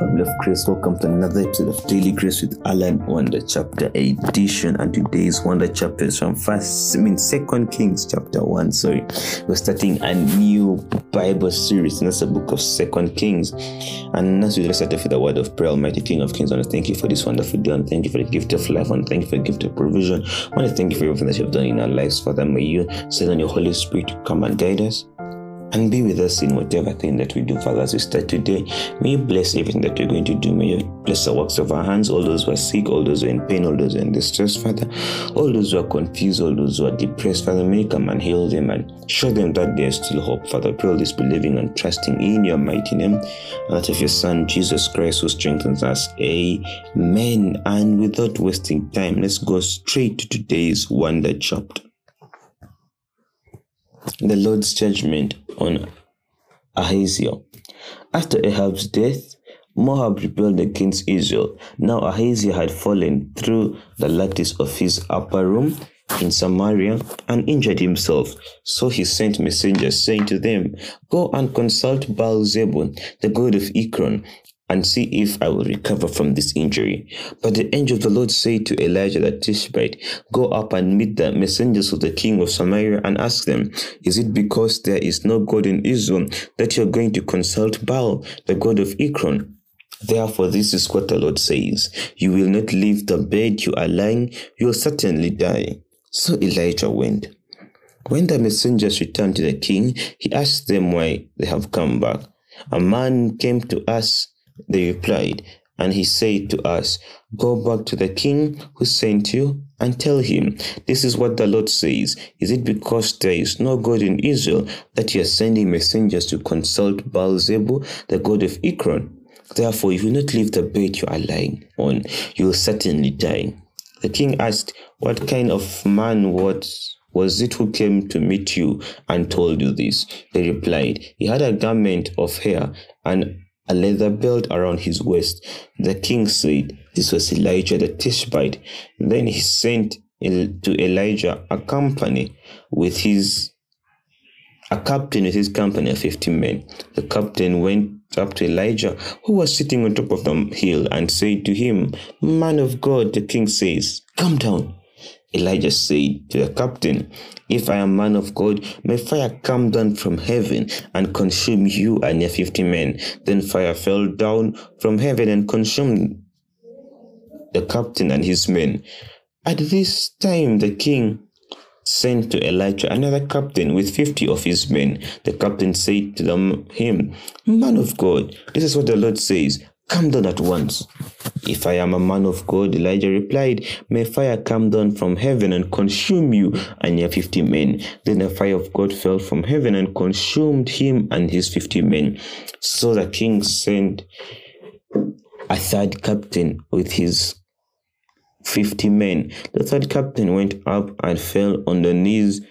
Family of grace. Welcome to another episode of Daily Grace with Alan Wonder Chapter Edition. And today's Wonder Chapter is from First, I mean, Second Kings Chapter One. Sorry, we're starting a new Bible series, and that's the book of Second Kings. And as we start off with the word of prayer, Almighty King of Kings, I want to thank you for this wonderful day, and thank you for the gift of life, and thank you for the gift of provision. I want to thank you for everything that you have done in our lives, Father. May you send on your Holy Spirit to come and guide us and be with us in whatever thing that we do, Father, as we start today. May you bless everything that we're going to do. May you bless the works of our hands, all those who are sick, all those who are in pain, all those who are in distress, Father, all those who are confused, all those who are depressed, Father, may you come and heal them and show them that there's still hope, Father. Pray all this believing and trusting in your mighty name, that of your Son, Jesus Christ, who strengthens us. Amen. And without wasting time, let's go straight to today's wonder chapter the Lord's judgment on Ahaziah. After Ahab's death, Moab rebelled against Israel. Now Ahaziah had fallen through the lattice of his upper room in Samaria and injured himself. So he sent messengers saying to them, Go and consult Baal Zebul, the god of Ekron, and see if I will recover from this injury. But the angel of the Lord said to Elijah the Tishbite, Go up and meet the messengers of the king of Samaria and ask them, Is it because there is no God in Israel that you are going to consult Baal, the god of Ekron? Therefore, this is what the Lord says You will not leave the bed you are lying, you will certainly die. So Elijah went. When the messengers returned to the king, he asked them why they have come back. A man came to us they replied, and he said to us, Go back to the king who sent you and tell him, This is what the Lord says. Is it because there is no God in Israel that you are sending messengers to consult Baal Zebul, the god of Ekron? Therefore, if you not leave the bed you are lying on, you will certainly die. The king asked, What kind of man was was it who came to meet you and told you this? They replied, He had a garment of hair and a leather belt around his waist. The king said, This was Elijah the Tishbite. Then he sent to Elijah a company with his a captain with his company of 50 men. The captain went up to Elijah, who was sitting on top of the hill, and said to him, Man of God, the king says, Come down. Elijah said to the captain, If I am man of God, may fire come down from heaven and consume you and your fifty men. Then fire fell down from heaven and consumed the captain and his men. At this time, the king sent to Elijah another captain with fifty of his men. The captain said to them, him, Man of God, this is what the Lord says. Come down at once. If I am a man of God, Elijah replied, May fire come down from heaven and consume you and your fifty men. Then the fire of God fell from heaven and consumed him and his fifty men. So the king sent a third captain with his fifty men. The third captain went up and fell on the knees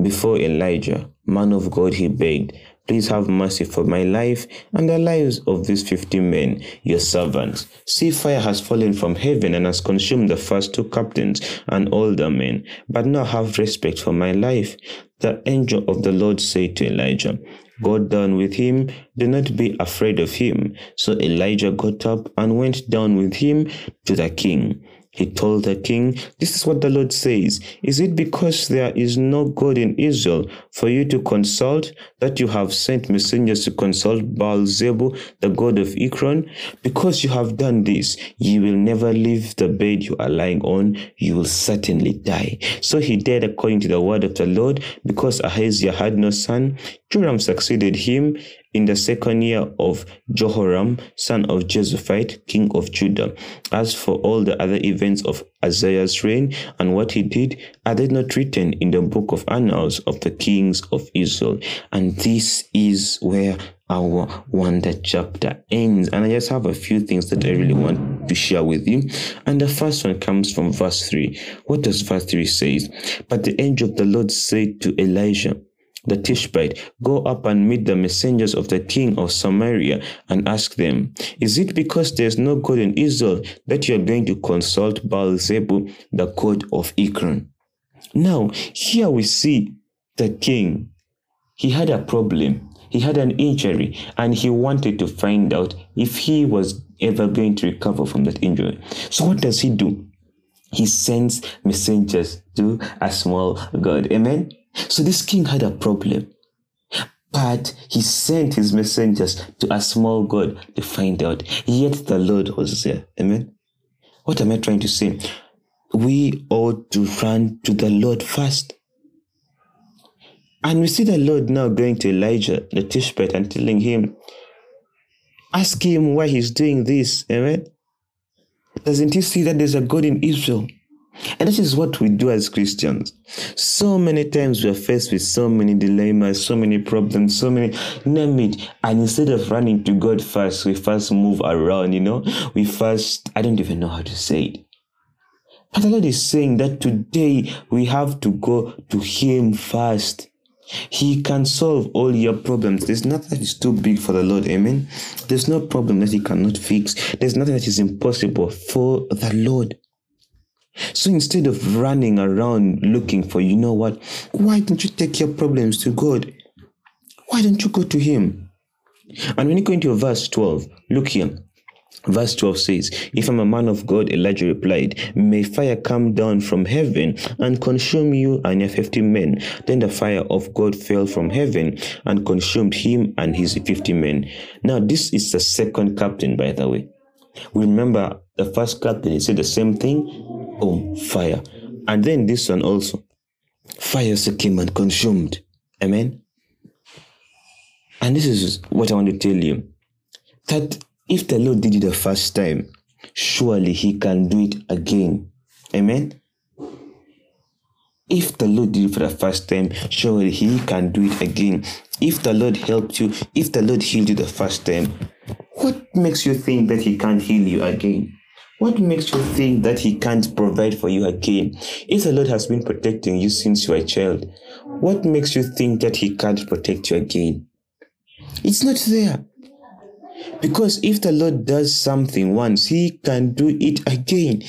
before Elijah. Man of God, he begged. Please have mercy for my life and the lives of these fifty men, your servants. See, fire has fallen from heaven and has consumed the first two captains and all the men. But now have respect for my life. The angel of the Lord said to Elijah, Go down with him, do not be afraid of him. So Elijah got up and went down with him to the king. He told the king, This is what the Lord says. Is it because there is no God in Israel for you to consult that you have sent messengers to consult Baal Zebul, the god of Ekron? Because you have done this, you will never leave the bed you are lying on. You will certainly die. So he did according to the word of the Lord, because Ahaziah had no son. Joram succeeded him in the second year of Jehoram, son of Jehoshaphat, king of Judah. As for all the other events of Uzziah's reign and what he did, are they not written in the book of annals of the kings of Israel? And this is where our wonder chapter ends. And I just have a few things that I really want to share with you. And the first one comes from verse 3. What does verse 3 say? But the angel of the Lord said to Elijah, the Tishbite, Go up and meet the messengers of the king of Samaria and ask them, Is it because there is no God in Israel that you are going to consult Baal Zebul, the god of Ekron? Now, here we see the king. He had a problem. he had an injury and he wanted to find out if he was ever going to recover from that injury. So, what does he do? He sends messengers to a small God. Amen. So, this king had a problem. But he sent his messengers to a small God to find out. Yet the Lord was there. Amen. What am I trying to say? We ought to run to the Lord first. And we see the Lord now going to Elijah, the Tishbite, and telling him, Ask him why he's doing this. Amen. Doesn't he see that there's a God in Israel? And that is what we do as Christians. So many times we are faced with so many dilemmas, so many problems, so many, name it. And instead of running to God first, we first move around, you know? We first, I don't even know how to say it. But the Lord is saying that today we have to go to Him first. He can solve all your problems. There's nothing that is too big for the Lord. Amen. There's no problem that He cannot fix. There's nothing that is impossible for the Lord. So instead of running around looking for, you know what, why don't you take your problems to God? Why don't you go to Him? And when you go into verse 12, look here. Verse 12 says, If I'm a man of God, Elijah replied, May fire come down from heaven and consume you and your 50 men. Then the fire of God fell from heaven and consumed him and his 50 men. Now, this is the second captain, by the way. Remember, the first captain, he said the same thing. Oh, fire. And then this one also. Fire came and consumed. Amen. And this is what I want to tell you. That if the Lord did it the first time, surely he can do it again. Amen. If the Lord did it for the first time, surely he can do it again. If the Lord helped you, if the Lord healed you the first time, what makes you think that he can't heal you again? What makes you think that he can't provide for you again? If the Lord has been protecting you since you were a child, what makes you think that he can't protect you again? It's not there. Because if the Lord does something once, he can do it again.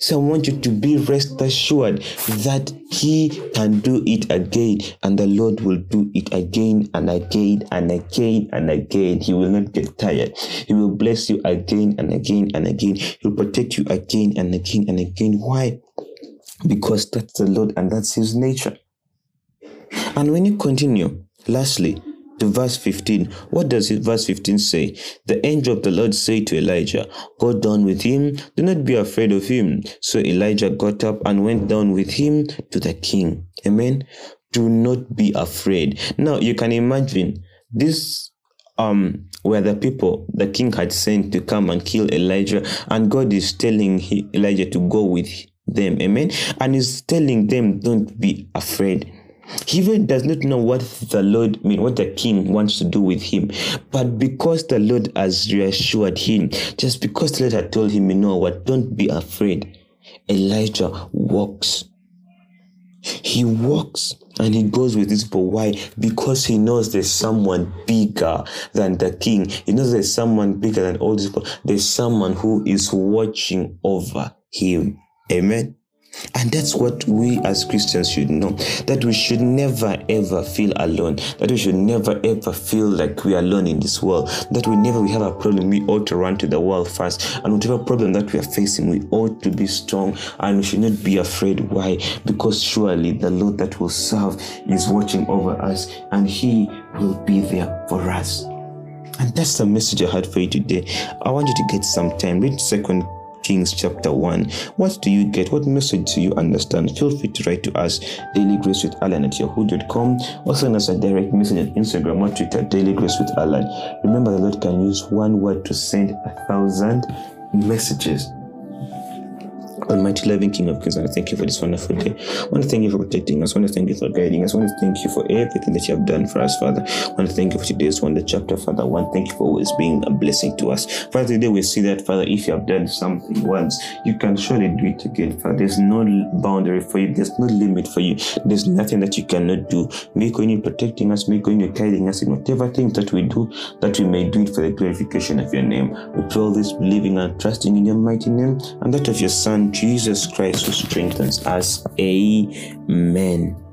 So I want you to be rest assured that He can do it again, and the Lord will do it again and again and again and again. He will not get tired. He will bless you again and again and again. He will protect you again and again and again. Why? Because that's the Lord and that's His nature. And when you continue, lastly, to verse 15. What does verse 15 say? The angel of the Lord said to Elijah, Go down with him, do not be afraid of him. So Elijah got up and went down with him to the king. Amen. Do not be afraid. Now you can imagine this um were the people the king had sent to come and kill Elijah, and God is telling he, Elijah to go with them. Amen. And he's telling them, Don't be afraid. He even does not know what the Lord I mean, what the king wants to do with him. But because the Lord has reassured him, just because the Lord had told him, you know what, don't be afraid. Elijah walks. He walks and he goes with this but why? Because he knows there's someone bigger than the king. He knows there's someone bigger than all these people. There's someone who is watching over him. Amen. And that's what we as Christians should know that we should never ever feel alone, that we should never ever feel like we are alone in this world, that whenever we have a problem, we ought to run to the world first. And whatever problem that we are facing, we ought to be strong and we should not be afraid. Why? Because surely the Lord that will serve is watching over us and He will be there for us. And that's the message I had for you today. I want you to get some time. Read Second Kings chapter 1. What do you get? What message do you understand? Feel free to write to us daily grace with Alan at yahoo.com or send us a direct message on Instagram or Twitter, daily grace with Alan. Remember, the Lord can use one word to send a thousand messages. Almighty loving King of Kings, I thank you for this wonderful day. I want to thank you for protecting us. I want to thank you for guiding us. I want to thank you for everything that you have done for us, Father. I want to thank you for today's wonder chapter, Father. I want to thank you for always being a blessing to us. Father, today we see that, Father, if you have done something once, you can surely do it again, Father. There's no boundary for you. There's no limit for you. There's nothing that you cannot do. May you protecting us. May you guiding us in whatever things that we do, that we may do it for the glorification of your name. We pray all this believing and trusting in your mighty name and that of your Son, Jesus Christ, who strengthens us. Amen.